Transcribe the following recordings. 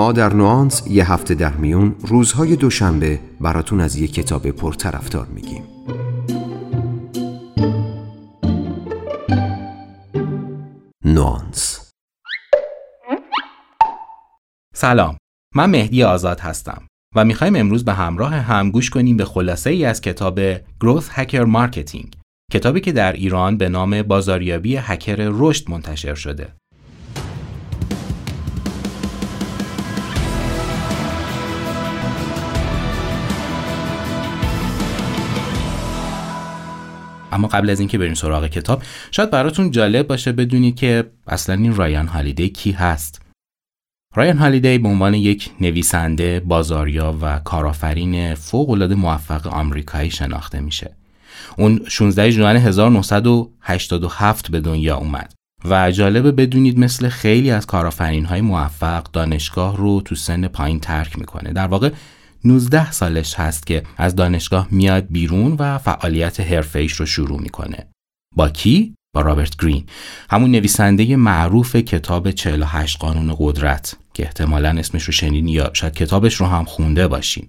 ما در نوانس یه هفته در میون روزهای دوشنبه براتون از یه کتاب پرطرفدار میگیم. نوانس. سلام. من مهدی آزاد هستم و می‌خوایم امروز به همراه هم گوش کنیم به خلاصه ای از کتاب Growth Hacker Marketing کتابی که در ایران به نام بازاریابی هکر رشد منتشر شده. اما قبل از اینکه بریم سراغ کتاب شاید براتون جالب باشه بدونید که اصلا این رایان هالیدی کی هست رایان هالیدی به عنوان یک نویسنده، بازاریا و کارآفرین فوق‌العاده موفق آمریکایی شناخته میشه. اون 16 ژوئن 1987 به دنیا اومد و جالبه بدونید مثل خیلی از کارآفرین های موفق دانشگاه رو تو سن پایین ترک می‌کنه. در واقع 19 سالش هست که از دانشگاه میاد بیرون و فعالیت حرفه‌ایش رو شروع می‌کنه. با کی؟ با رابرت گرین همون نویسنده معروف کتاب 48 قانون قدرت که احتمالا اسمش رو شنیدین یا شاید کتابش رو هم خونده باشین.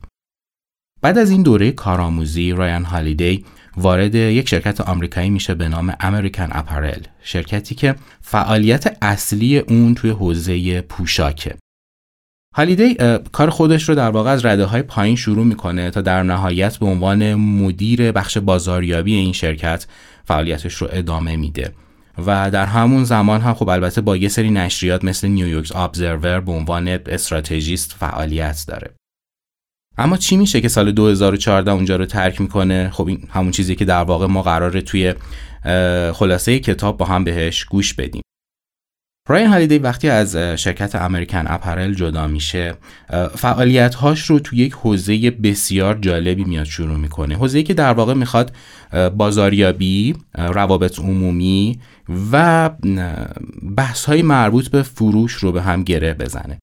بعد از این دوره کارآموزی رایان هالیدی وارد یک شرکت آمریکایی میشه به نام امریکن اپارل شرکتی که فعالیت اصلی اون توی حوزه پوشاکه هالیدی کار خودش رو در واقع از رده های پایین شروع می‌کنه تا در نهایت به عنوان مدیر بخش بازاریابی این شرکت فعالیتش رو ادامه میده. و در همون زمان هم خب البته با یه سری نشریات مثل نیویورک ابزرور به عنوان استراتژیست فعالیت داره. اما چی میشه که سال 2014 اونجا رو ترک می‌کنه؟ خب این همون چیزی که در واقع ما قراره توی خلاصه کتاب با هم بهش گوش بدیم. رایان هالیدی وقتی از شرکت امریکن اپرل جدا میشه فعالیت هاش رو توی یک حوزه بسیار جالبی میاد شروع می‌کنه. حوزه که در واقع می‌خواد بازاریابی روابط عمومی و بحث های مربوط به فروش رو به هم گره بزنه.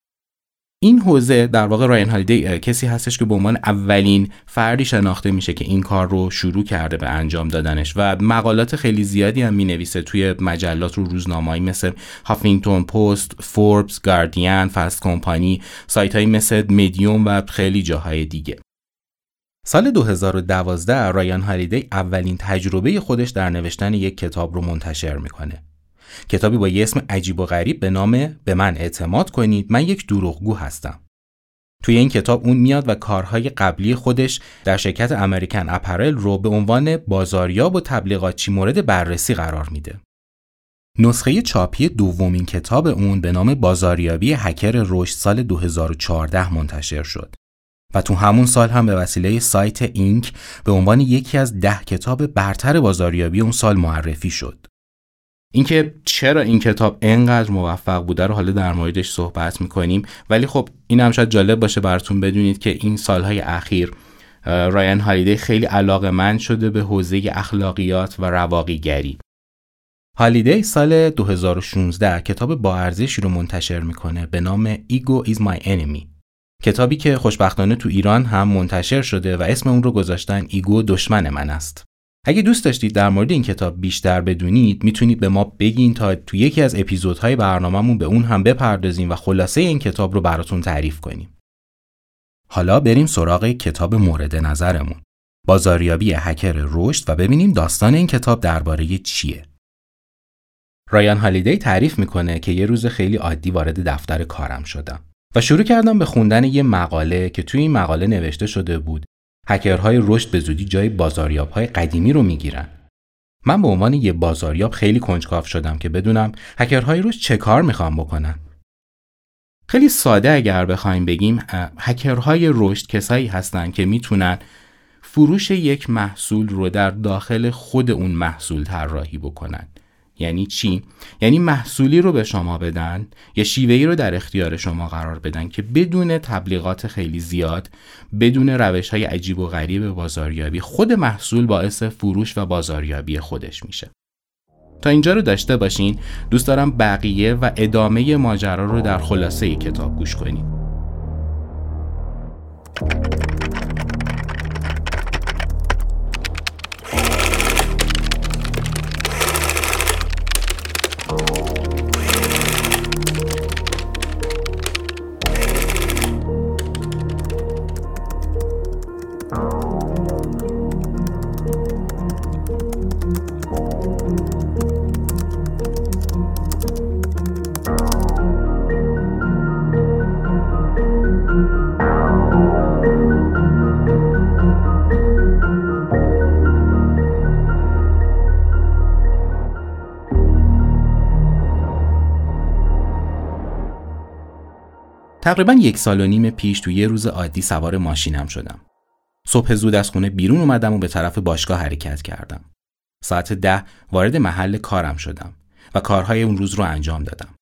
این حوزه در واقع راین هالیدی کسی هستش که به عنوان اولین فردی شناخته میشه که این کار رو شروع کرده به انجام دادنش و مقالات خیلی زیادی هم می‌نویسه توی مجلات و روزنامه‌ای مثل هافینگتون پست، فوربس، گاردین، فست کمپانی، سایت های مثل مدیوم و خیلی جاهای دیگه. سال 2012 رایان هالیدی اولین تجربه خودش در نوشتن یک کتاب رو منتشر می‌کنه. کتابی با یه اسم عجیب و غریب به نام به من اعتماد کنید من یک دروغگو هستم توی این کتاب اون میاد و کارهای قبلی خودش در شرکت امریکن اپرل رو به عنوان بازاریاب و تبلیغاتچی مورد بررسی قرار میده. نسخه چاپی دومین کتاب اون به نام بازاریابی هکر رشد سال 2014 منتشر شد و تو همون سال هم به وسیله سایت اینک به عنوان یکی از ده کتاب برتر بازاریابی اون سال معرفی شد. اینکه چرا این کتاب انقدر موفق بوده رو حالا در موردش صحبت می‌کنیم. ولی خب این هم شاید جالب باشه براتون بدونید که این سالهای اخیر رایان هالیدی خیلی علاقه من شده به حوزه اخلاقیات و رواقیگری. هالیدی سال 2016 کتاب با ارزشی رو منتشر می‌کنه به نام Ego is my enemy. کتابی که خوشبختانه تو ایران هم منتشر شده و اسم اون رو گذاشتن ایگو دشمن من است. اگه دوست داشتید در مورد این کتاب بیشتر بدونید می‌تونید به ما بگین تا تو یکی از اپیزودهای برنامهمون به اون هم بپردازیم و خلاصه این کتاب رو براتون تعریف کنیم. حالا بریم سراغ کتاب مورد نظرمون. بازاریابی هکر رشد و ببینیم داستان این کتاب درباره چیه. رایان هالیدی تعریف می‌کنه که یه روز خیلی عادی وارد دفتر کارم شدم و شروع کردم به خوندن یه مقاله که توی این مقاله نوشته شده بود هکرهای رشد به زودی جای های قدیمی رو می‌گیرن. من به عنوان یه بازاریاب خیلی کنجکاو شدم که بدونم هکرهای رشد چه کار می‌خوام بکنن. خیلی ساده اگر بخوایم بگیم هکرهای رشد کسایی هستن که می‌تونن فروش یک محصول رو در داخل خود اون محصول طراحی بکنن یعنی چی؟ یعنی محصولی رو به شما بدن یا شیوهی رو در اختیار شما قرار بدن که بدون تبلیغات خیلی زیاد بدون روش های عجیب و غریب بازاریابی خود محصول باعث فروش و بازاریابی خودش میشه. تا اینجا رو داشته باشین. دوست دارم بقیه و ادامه ماجرا رو در خلاصه کتاب گوش کنید تقریبا یک سال و نیم پیش تو یه روز عادی سوار ماشینم شدم. صبح زود از خونه بیرون اومدم و به طرف باشگاه حرکت کردم. ساعت ده وارد محل کارم شدم و کارهای اون روز رو انجام دادم.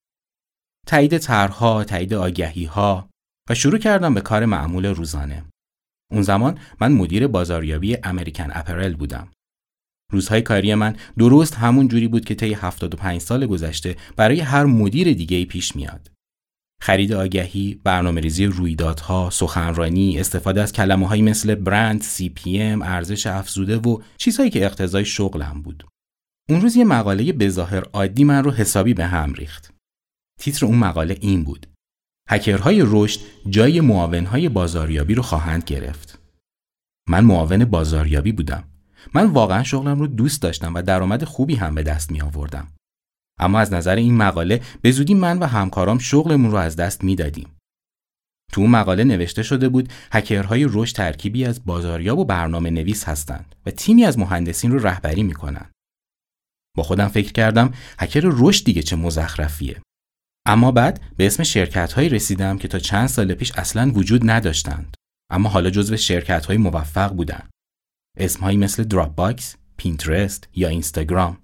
تایید طرحها، تایید آگهی ها و شروع کردم به کار معمول روزانه. اون زمان من مدیر بازاریابی امریکن اپرل بودم. روزهای کاری من درست همون جوری بود که طی 75 سال گذشته برای هر مدیر دیگه پیش میاد. خرید آگهی، برنامه ریزی رویدادها، سخنرانی، استفاده از کلمه مثل برند، سی پی ام، ارزش افزوده و چیزهایی که اقتضای شغلم بود. اون روز یه مقاله بظاهر عادی من رو حسابی به هم ریخت. تیتر اون مقاله این بود. هکرهای رشد جای معاونهای بازاریابی رو خواهند گرفت. من معاون بازاریابی بودم. من واقعا شغلم رو دوست داشتم و درآمد خوبی هم به دست می آوردم. اما از نظر این مقاله به زودی من و همکارام شغلمون رو از دست می‌دادیم. تو اون مقاله نوشته شده بود هکرهای رشد ترکیبی از بازاریاب و برنامه نویس هستند و تیمی از مهندسین رو رهبری می‌کنن. با خودم فکر کردم هکر رشد دیگه چه مزخرفیه. اما بعد به اسم شرکت هایی رسیدم که تا چند سال پیش اصلا وجود نداشتند. اما حالا جزو شرکت های موفق بودند. اسمهایی مثل Dropbox، Pinterest یا Instagram.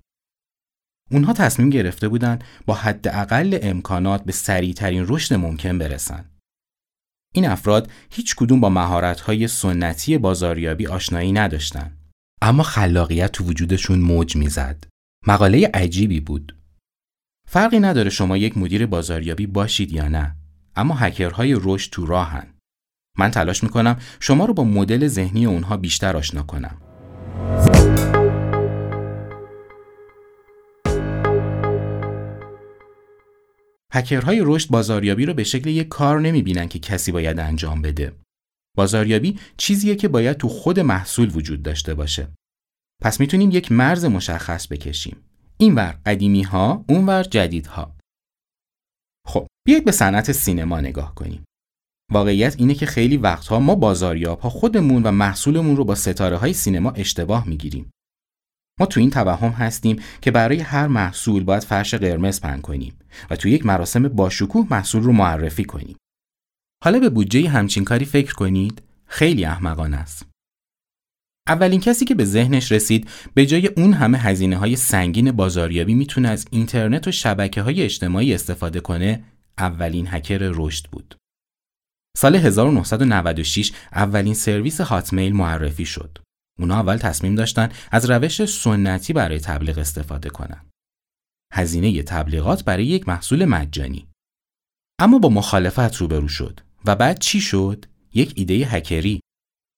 اونها تصمیم گرفته بودند با حداقل امکانات به سریعترین رشد ممکن برسن. این افراد هیچ کدوم با مهارت‌های سنتی بازاریابی آشنایی نداشتند. اما خلاقیت تو وجودشون موج می‌زد. مقاله عجیبی بود. فرقی نداره شما یک مدیر بازاریابی باشید یا نه، اما هکرهای رشد تو راهن. من تلاش می‌کنم شما رو با مدل ذهنی اونها بیشتر آشنا کنم. هکرهای رشد بازاریابی رو به شکل یک کار نمی‌بینن که کسی باید انجام بده. بازاریابی چیزیه که باید تو خود محصول وجود داشته باشه. پس می‌تونیم یک مرز مشخص بکشیم. اینور قدیمی ها، اونور جدید ها. خب، بیایید به صنعت سینما نگاه کنیم. واقعیت اینه که خیلی وقتها ما بازاریاب ها خودمون و محصولمون رو با ستاره های سینما اشتباه می‌گیریم. ما تو این توهم هستیم که برای هر محصول باید فرش قرمز پهن کنیم و تو یک مراسم باشکوه محصول رو معرفی کنیم. حالا به بودجه همچین کاری فکر کنید خیلی احمقانه است. اولین کسی که به ذهنش رسید به جای اون همه هزینه های سنگین بازاریابی می‌تونه از اینترنت و شبکه های اجتماعی استفاده کنه اولین هکر رشد بود. سال 1996 اولین سرویس هاتمیل معرفی شد. اونا اول تصمیم داشتن از روش سنتی برای تبلیغ استفاده کنن. هزینه تبلیغات برای یک محصول مجانی. اما با مخالفت روبرو شد و بعد چی شد؟ یک ایده هکری.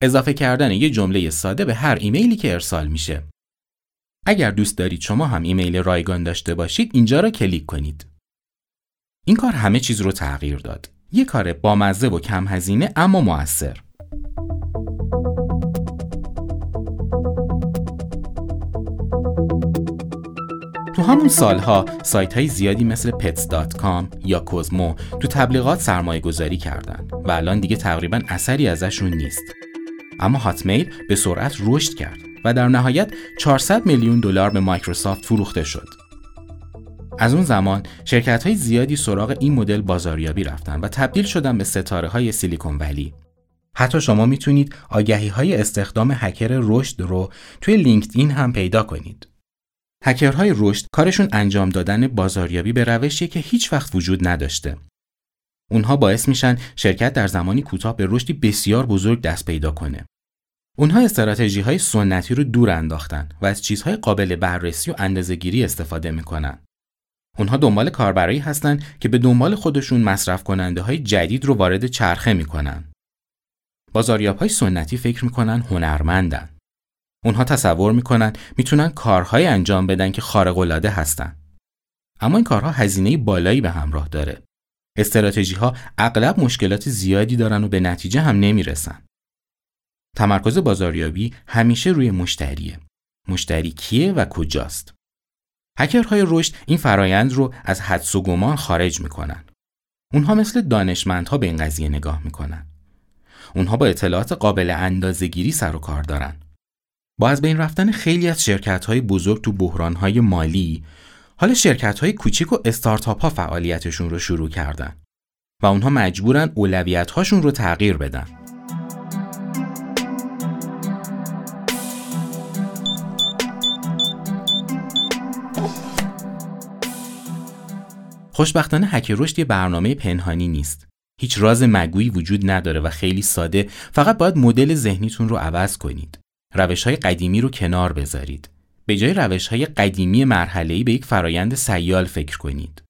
اضافه کردن یک جمله ساده به هر ایمیلی که ارسال میشه. اگر دوست دارید شما هم ایمیل رایگان داشته باشید اینجا را کلیک کنید. این کار همه چیز رو تغییر داد. یک کار بامزه و کم هزینه اما موثر. همون سالها سایت های زیادی مثل pets.com یا کوزمو تو تبلیغات سرمایه گذاری کردن و الان دیگه تقریبا اثری ازشون نیست. اما هاتمیل به سرعت رشد کرد و در نهایت 400 میلیون دلار به مایکروسافت فروخته شد. از اون زمان شرکت های زیادی سراغ این مدل بازاریابی رفتن و تبدیل شدن به ستاره های سیلیکون ولی. حتی شما می‌تونید آگهی های استخدام هکر رشد رو توی لینکدین هم پیدا کنید. هکرهای رشد کارشون انجام دادن بازاریابی به روشی که هیچ وقت وجود نداشته. اونها باعث میشن شرکت در زمانی کوتاه به رشدی بسیار بزرگ دست پیدا کنه. اونها استراتژی های سنتی رو دور انداختن و از چیزهای قابل بررسی و اندازهگیری استفاده می‌کنن. اونها دنبال کاربرایی هستند که به دنبال خودشون مصرف کننده های جدید رو وارد چرخه می‌کنن. بازاریاب های سنتی فکر می‌کنن هنرمندن. اونها تصور می‌کنن می‌تونن کارهای انجام بدن که خارق العاده هستن. اما این کارها هزینه بالایی به همراه داره. استراتژی ها اغلب مشکلات زیادی دارن و به نتیجه هم نمی‌رسن. تمرکز بازاریابی همیشه روی مشتریه. مشتری کیه و کجاست؟ هکرهای رشد این فرایند رو از حدس و گمان خارج می‌کنن. اونها مثل دانشمندها به این قضیه نگاه می‌کنن. اونها با اطلاعات قابل اندازهگیری سر و کار دارن. با از بین رفتن خیلی از شرکت های بزرگ تو بحران های مالی حالا شرکت های کوچیک و استارتاپ ها فعالیتشون رو شروع کردن و اونها مجبورن اولویت هاشون رو تغییر بدن. خوشبختانه هک رشد یه برنامه پنهانی نیست. هیچ راز مگویی وجود نداره و خیلی ساده فقط باید مدل ذهنیتون رو عوض کنید. روش های قدیمی رو کنار بذارید. به جای روش های قدیمی مرحله‌ای به یک فرایند سیال فکر کنید.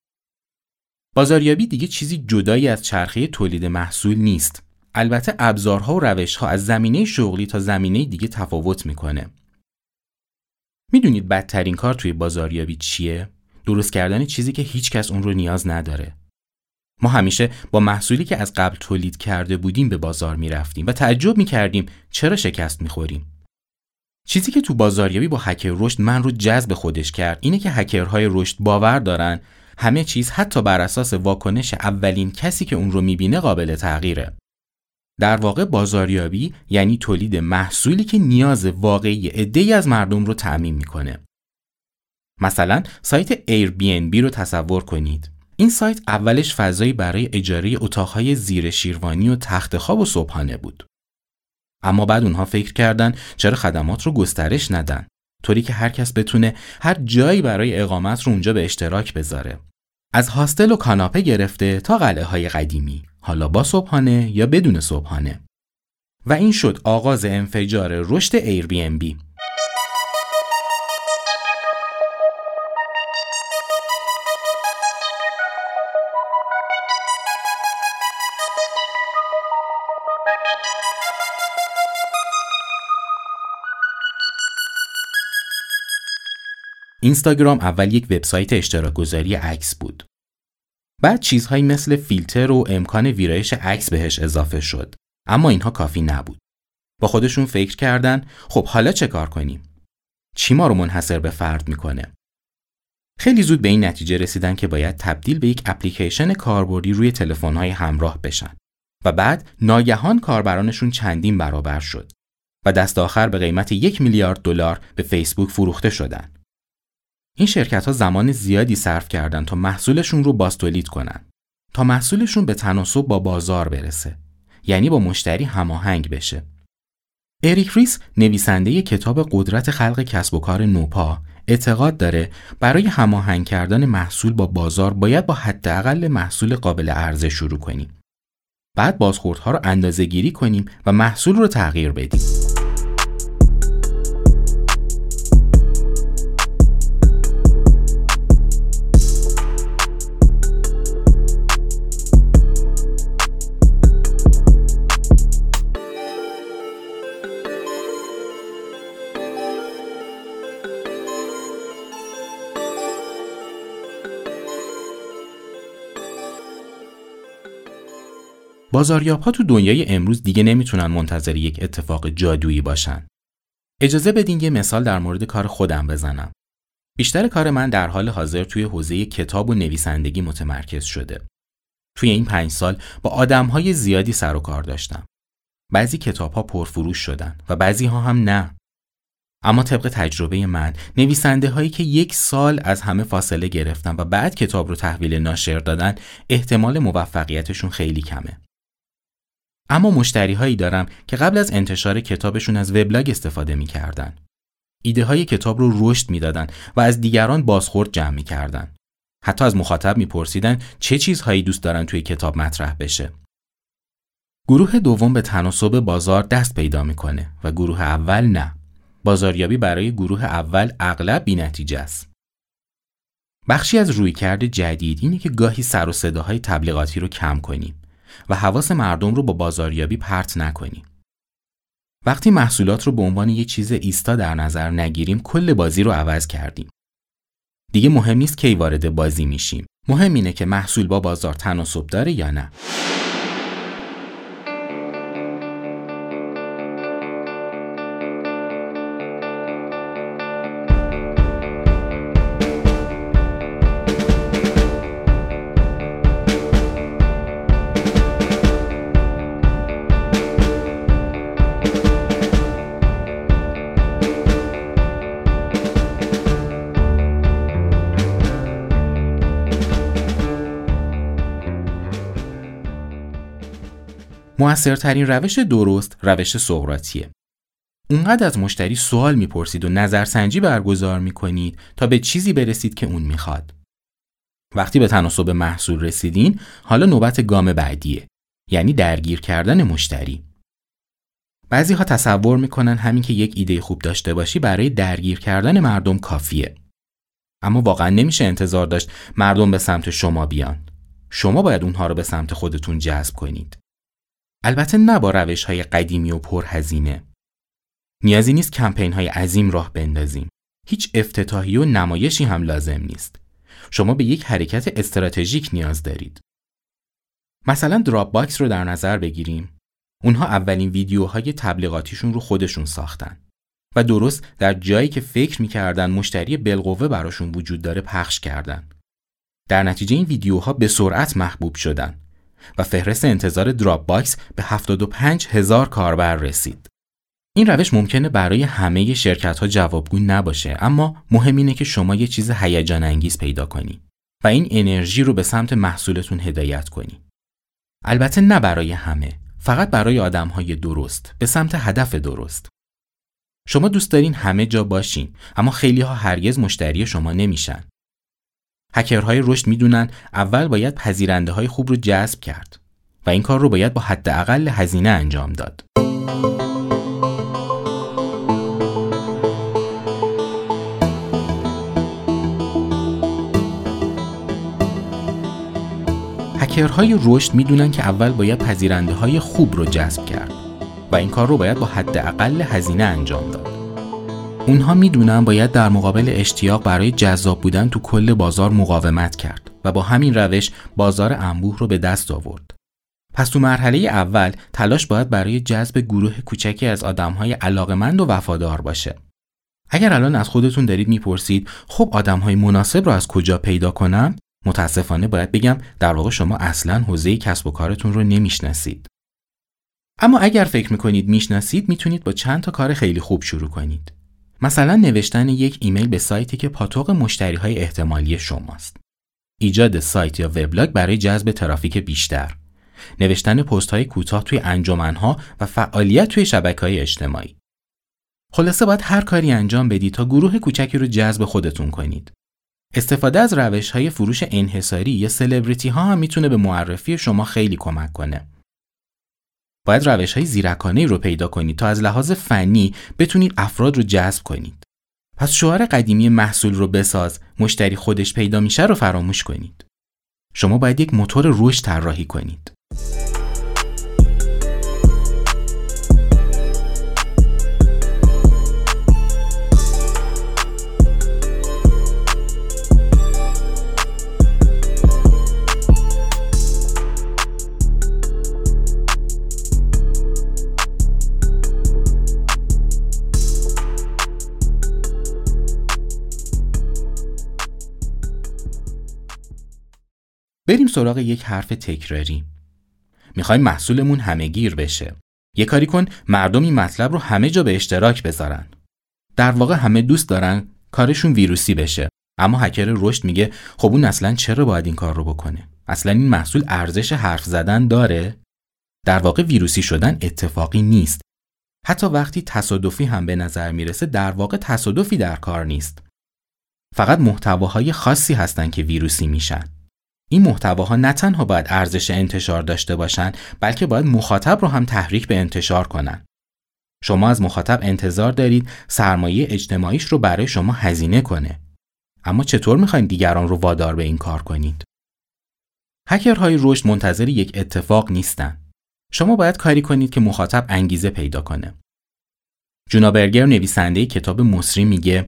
بازاریابی دیگه چیزی جدایی از چرخه تولید محصول نیست. البته ابزارها و روشها از زمینه شغلی تا زمینه دیگه تفاوت می‌کنه. می‌دونید بدترین کار توی بازاریابی چیه؟ درست کردن چیزی که هیچکس اون رو نیاز نداره. ما همیشه با محصولی که از قبل تولید کرده بودیم به بازار می رفتیم و تعجب می کردیم چرا شکست می خوریم. چیزی که تو بازاریابی با هکر رشد من رو جذب خودش کرد اینه که هکرهای رشد باور دارن همه چیز حتی بر اساس واکنش اولین کسی که اون رو می‌بینه قابل تغییره. در واقع بازاریابی یعنی تولید محصولی که نیاز واقعی عده‌ای از مردم رو تعمین می‌کنه. مثلا سایت Airbnb رو تصور کنید. این سایت اولش فضایی برای اجاره اتاقهای زیر شیروانی و تخت خواب و صبحانه بود. اما بعد اونها فکر کردن چرا خدمات رو گسترش ندن. طوری که هر کس بتونه هر جایی برای اقامت رو اونجا به اشتراک بذاره. از هاستل و کاناپه گرفته تا قلعه های قدیمی. حالا با صبحانه یا بدون صبحانه. و این شد آغاز انفجار رشد Airbnb. اینستاگرام اول یک وبسایت اشتراک گذاری عکس بود. بعد چیزهایی مثل فیلتر و امکان ویرایش عکس بهش اضافه شد. اما اینها کافی نبود. با خودشون فکر کردن خب حالا چه کار کنیم؟ چی ما رو منحصر به فرد می‌کنه؟ خیلی زود به این نتیجه رسیدن که باید تبدیل به یک اپلیکیشن کاربردی روی تلفن‌های همراه بشن و بعد ناگهان کاربرانشون چندین برابر شد و دست آخر به قیمت یک میلیارد دلار به فیسبوک فروخته شدن. این شرکت ها زمان زیادی صرف کردن تا محصولشون رو باستولید کنن. تا محصولشون به تناسب با بازار برسه. یعنی با مشتری هماهنگ بشه. اریک ریس نویسنده کتاب قدرت خلق کسب و کار نوپا اعتقاد داره برای هماهنگ کردن محصول با بازار باید با حداقل محصول قابل عرضه شروع کنیم. بعد بازخوردها رو اندازه گیری کنیم و محصول رو تغییر بدیم. بازاریاب ها تو دنیای امروز دیگه نمی‌تونن منتظر یک اتفاق جادویی باشن. اجازه بدین یه مثال در مورد کار خودم بزنم. بیشتر کار من در حال حاضر توی حوزه کتاب و نویسندگی متمرکز شده. توی این پنج سال با آدم های زیادی سر و کار داشتم. بعضی کتاب ها پرفروش شدن و بعضی ها هم نه. اما طبق تجربه من نویسنده هایی که یک سال از همه فاصله گرفتن و بعد کتاب رو تحویل ناشر دادن احتمال موفقیتشون خیلی کمه. اما مشتری هایی دارم که قبل از انتشار کتابشون از وبلاگ استفاده می‌کردن. ایده های کتاب رو رشد می‌دادن و از دیگران بازخورد جمع می‌کردن. حتی از مخاطب میپرسیدن چه چیزهایی دوست دارن توی کتاب مطرح بشه. گروه دوم به تناسب بازار دست پیدا می‌کنه و گروه اول نه. بازاریابی برای گروه اول اغلب بینتیجه است. بخشی از رویکرد جدید اینه که گاهی سر و صداهای تبلیغاتی رو کم کنیم. و حواس مردم رو با بازاریابی پرت نکنیم. وقتی محصولات رو به عنوان یه چیز ایستا در نظر نگیریم کل بازی رو عوض کردیم. دیگه مهم نیست کی وارد بازی میشیم. مهم اینه که محصول با بازار تناسب داره یا نه. موثرترین روش درست روش سقراطیه. اونقدر از مشتری سوال می‌پرسید و نظرسنجی برگزار می‌کنید تا به چیزی برسید که اون می‌خواد. وقتی به تناسب محصول رسیدین، حالا نوبت گام بعدیه. یعنی درگیر کردن مشتری. بعضی ها تصور می‌کنن همین که یک ایده خوب داشته باشی برای درگیر کردن مردم کافیه. اما واقعا نمیشه انتظار داشت مردم به سمت شما بیان. شما باید اونها رو به سمت خودتون جذب کنید. البته نه با روش های قدیمی و پرهزینه. نیازی نیست کمپین های عظیم راه بندازیم. هیچ افتتاحی و نمایشی هم لازم نیست. شما به یک حرکت استراتژیک نیاز دارید. مثلا Dropbox رو در نظر بگیریم. اونها اولین ویدیوهای تبلیغاتیشون رو خودشون ساختن و درست در جایی که فکر می‌کردن مشتری بالقوه براشون وجود داره پخش کردن. در نتیجه این ویدیوها به سرعت محبوب شدن و فهرست انتظار Dropbox به 75 هزار کاربر رسید. این روش ممکنه برای همه شرکت ها جوابگو نباشه اما مهم اینه که شما یه چیز هیجان انگیز پیدا کنی و این انرژی رو به سمت محصولتون هدایت کنی. البته نه برای همه فقط برای آدم های درست به سمت هدف درست. شما دوست دارین همه جا باشین اما خیلی ها هرگز مشتری شما نمیشن. هکرهای رشد می‌دونن اول باید پذیرنده های خوب رو جذب کرد و این کار رو باید با حداقل هزینه انجام داد. هکرهای رشد می‌دونن که اول باید پذیرنده های خوب رو جذب کرد و این کار رو باید با حداقل هزینه انجام داد. اونها می‌دونن باید در مقابل اشتیاق برای جذاب بودن تو کل بازار مقاومت کرد و با همین روش بازار انبوه رو به دست آورد. پس تو مرحله اول تلاش باید برای جذب گروه کوچکی از آدمهای علاقمند و وفادار باشه. اگر الان از خودتون دارید می‌پرسید خب آدمهای مناسب رو از کجا پیدا کنم متاسفانه باید بگم در واقع شما اصلا حوزه کسب و کارتون رو نمی‌شناسید. اما اگر فکر می‌کنید می‌شناسید می‌تونید با چند تا کار خیلی خوب شروع کنید. مثلا نوشتن یک ایمیل به سایتی که پاتوق مشتری های احتمالی شماست. ایجاد سایت یا وبلاگ برای جذب ترافیک بیشتر. نوشتن پست های کوتاه توی انجمنها و فعالیت توی شبکه های اجتماعی. خلاصه باید هر کاری انجام بدید تا گروه کوچکی رو جذب خودتون کنید. استفاده از روش های فروش انحصاری یا سلبریتی ها هم می‌تونه به معرفی شما خیلی کمک کنه. باید روش های زیرکانه رو پیدا کنید تا از لحاظ فنی بتونید افراد رو جذب کنید. پس شعار قدیمی محصول رو بساز، مشتری خودش پیدا میشه رو فراموش کنید. شما باید یک موتور رشد طراحی کنید. بریم سراغ یک حرف تکراری. می‌خوایم محصولمون همه گیر بشه. یه کاری کن مردم این مطلب رو همه جا به اشتراک بذارن. در واقع همه دوست دارن کارشون ویروسی بشه. اما هکر رشد میگه خب اون اصلا چرا باید این کار رو بکنه؟ اصلا این محصول ارزش حرف زدن داره؟ در واقع ویروسی شدن اتفاقی نیست. حتی وقتی تصادفی هم به نظر می‌رسه در واقع تصادفی در کار نیست. فقط محتواهای خاصی هستن که ویروسی میشن. این محتواها نه تنها باید ارزش انتشار داشته باشن بلکه باید مخاطب رو هم تحریک به انتشار کنن. شما از مخاطب انتظار دارید سرمایه اجتماعیش رو برای شما هزینه کنه. اما چطور می‌خواین دیگران رو وادار به این کار کنید؟ هکرهای رشد منتظر یک اتفاق نیستن. شما باید کاری کنید که مخاطب انگیزه پیدا کنه. جونا برگر نویسنده کتاب مسری میگه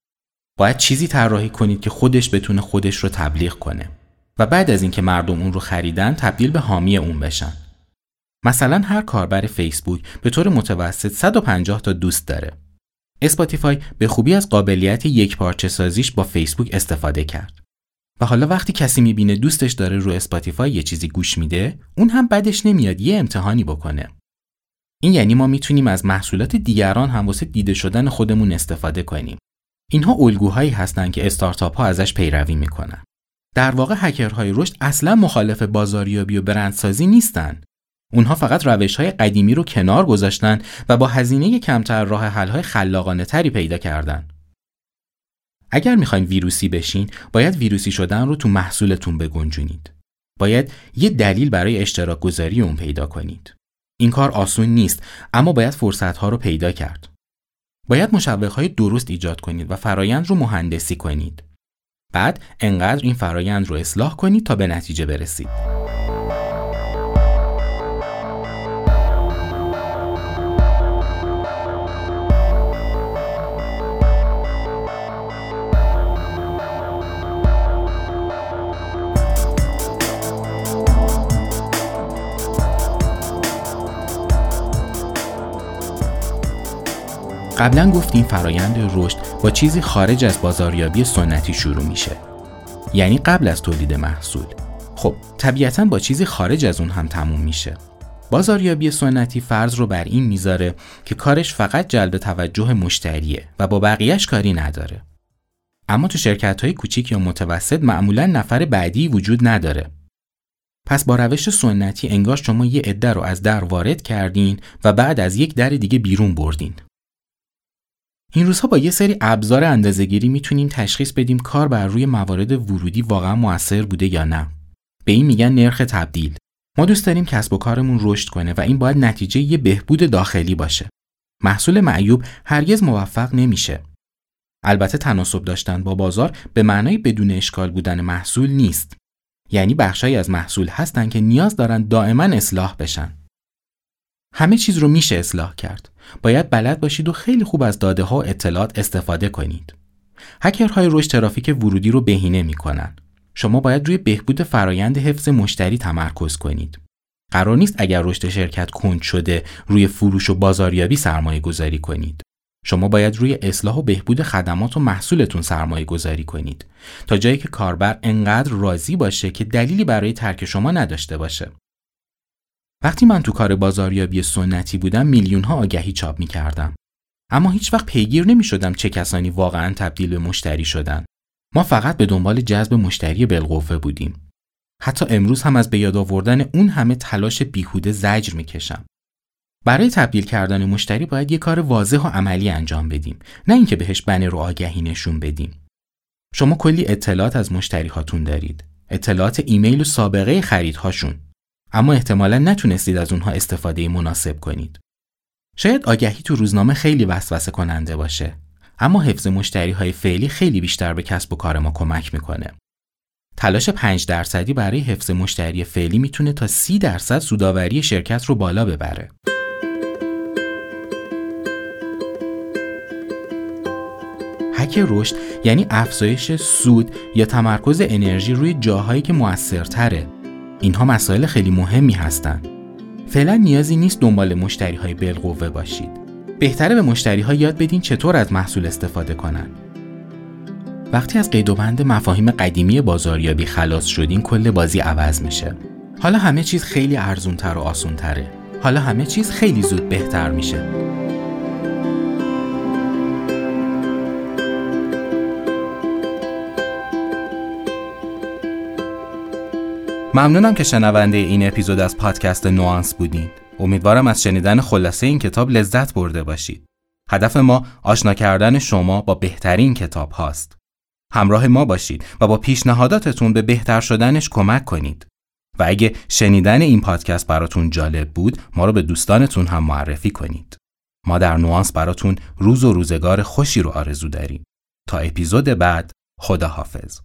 باید چیزی طراحی کنید که خودش بتونه خودش رو تبلیغ کنه. و بعد از اینکه مردم اون رو خریدن تبدیل به حامی اون بشن. مثلا هر کاربر فیسبوک به طور متوسط 150 تا دوست داره. Spotify به خوبی از قابلیت یکپارچه سازیش با فیسبوک استفاده کرد. و حالا وقتی کسی می‌بینه دوستش داره رو Spotify یه چیزی گوش میده، اون هم بدش نمیاد یه امتحانی بکنه. این یعنی ما می‌تونیم از محصولات دیگران هم واسه دیده شدن خودمون استفاده کنیم. اینها الگوهایی هستند که استارتاپ ها ازش پیروی می‌کنن. در واقع هکرهای رشد اصلا مخالف بازاریابی و برندسازی نیستن. اونها فقط روش های قدیمی رو کنار گذاشتن و با هزینه کمتر راه حل های خلاقانه تری پیدا کردن. اگر می‌خواین ویروسی بشین، باید ویروسی شدن رو تو محصولتون بگنجونید. باید یه دلیل برای اشتراک گذاری اون پیدا کنید. این کار آسون نیست، اما باید فرصت ها رو پیدا کرد. باید مشوق های درست ایجاد کنید و فرایند رو مهندسی کنید. بعد انقدر این فرایند رو اصلاح کنید تا به نتیجه برسید. قبلا گفتیم فرایند رشد با چیزی خارج از بازاریابی سنتی شروع میشه. یعنی قبل از تولید محصول. خب طبیعتا با چیزی خارج از اون هم تموم میشه. بازاریابی سنتی فرض رو بر این می‌ذاره که کارش فقط جلب توجه مشتریه و با بقیهش کاری نداره. اما تو شرکت های کوچیک یا متوسط معمولا نفر بعدی وجود نداره. پس با روش سنتی انگار شما یه عده رو از در وارد کردین و بعد از یک در دیگه بیرون بردین. این روزها با یه سری ابزار اندازهگیری می‌تونیم تشخیص بدیم کار بر روی موارد ورودی واقعا موثر بوده یا نه. به این میگن نرخ تبدیل. ما دوست داریم کسب و کارمون رشد کنه و این باید نتیجه یه بهبود داخلی باشه. محصول معیوب هرگز موفق نمیشه. البته تناسب داشتن با بازار به معنای بدون اشکال بودن محصول نیست. یعنی بخشایی از محصول هستن که نیاز دارن دائما اصلاح بشن. همه چیز رو میشه اصلاح کرد. باید بلد باشید و خیلی خوب از داده ها اطلاعات استفاده کنید. هکرهای رشد ترافیک ورودی رو بهینه می‌کنن. شما باید روی بهبود فرایند حفظ مشتری تمرکز کنید. قرار نیست اگر رشد شرکت کند شده روی فروش و بازاریابی سرمایه گذاری کنید. شما باید روی اصلاح و بهبود خدمات و محصولتون سرمایه گذاری کنید تا جایی که کاربر انقدر راضی باشه که دلیلی برای ترک شما نداشته باشه. وقتی من تو کار بازاریابی سنتی بودم میلیون ها آگهی چاپ می کردم. اما هیچ وقت پیگیر نمی شدم چه کسانی واقعا تبدیل به مشتری شدن. ما فقط به دنبال جذب مشتری بالقوه بودیم. حتی امروز هم از به یاد آوردن اون همه تلاش بیهوده زجر می‌کشم. برای تبدیل کردن مشتری باید یه کار واضح و عملی انجام بدیم نه اینکه بهش بنر و آگهی نشون بدیم شما کلی اطلاعات از مشتری هاتون دارید اطلاعات ایمیل و سابقه خریدهاشون اما احتمالا نتونستید از اونها استفاده مناسب کنید. شاید آگهی تو روزنامه خیلی وسوسه کننده باشه اما حفظ مشتری های فعلی خیلی بیشتر به کسب و کار ما کمک می‌کنه. تلاش 5 درصدی برای حفظ مشتری فعلی می‌تونه تا 30 درصد سوداوری شرکت رو بالا ببره. هک رشد یعنی افزایش سود یا تمرکز انرژی روی جاهایی که موثرتره اینها مسائل خیلی مهمی هستند. فعلا نیازی نیست دنبال مشتری های بالقوه باشید. بهتره به مشتری ها یاد بدین چطور از محصول استفاده کنن. وقتی از قید و بند مفاهیم قدیمی بازاریابی خلاص شدین کل بازی عوض میشه. حالا همه چیز خیلی ارزونتر و آسونتره. حالا همه چیز خیلی زود بهتر میشه. ممنونم که شنونده این اپیزود از پادکست نوانس بودین. امیدوارم از شنیدن خلاصه این کتاب لذت برده باشید. هدف ما آشنا کردن شما با بهترین کتاب هاست. همراه ما باشید و با پیشنهاداتتون به بهتر شدنش کمک کنید. و اگه شنیدن این پادکست براتون جالب بود، ما رو به دوستانتون هم معرفی کنید. ما در نوانس براتون روز و روزگار خوشی رو آرزو داریم. تا اپیزود بعد، خدا حافظ.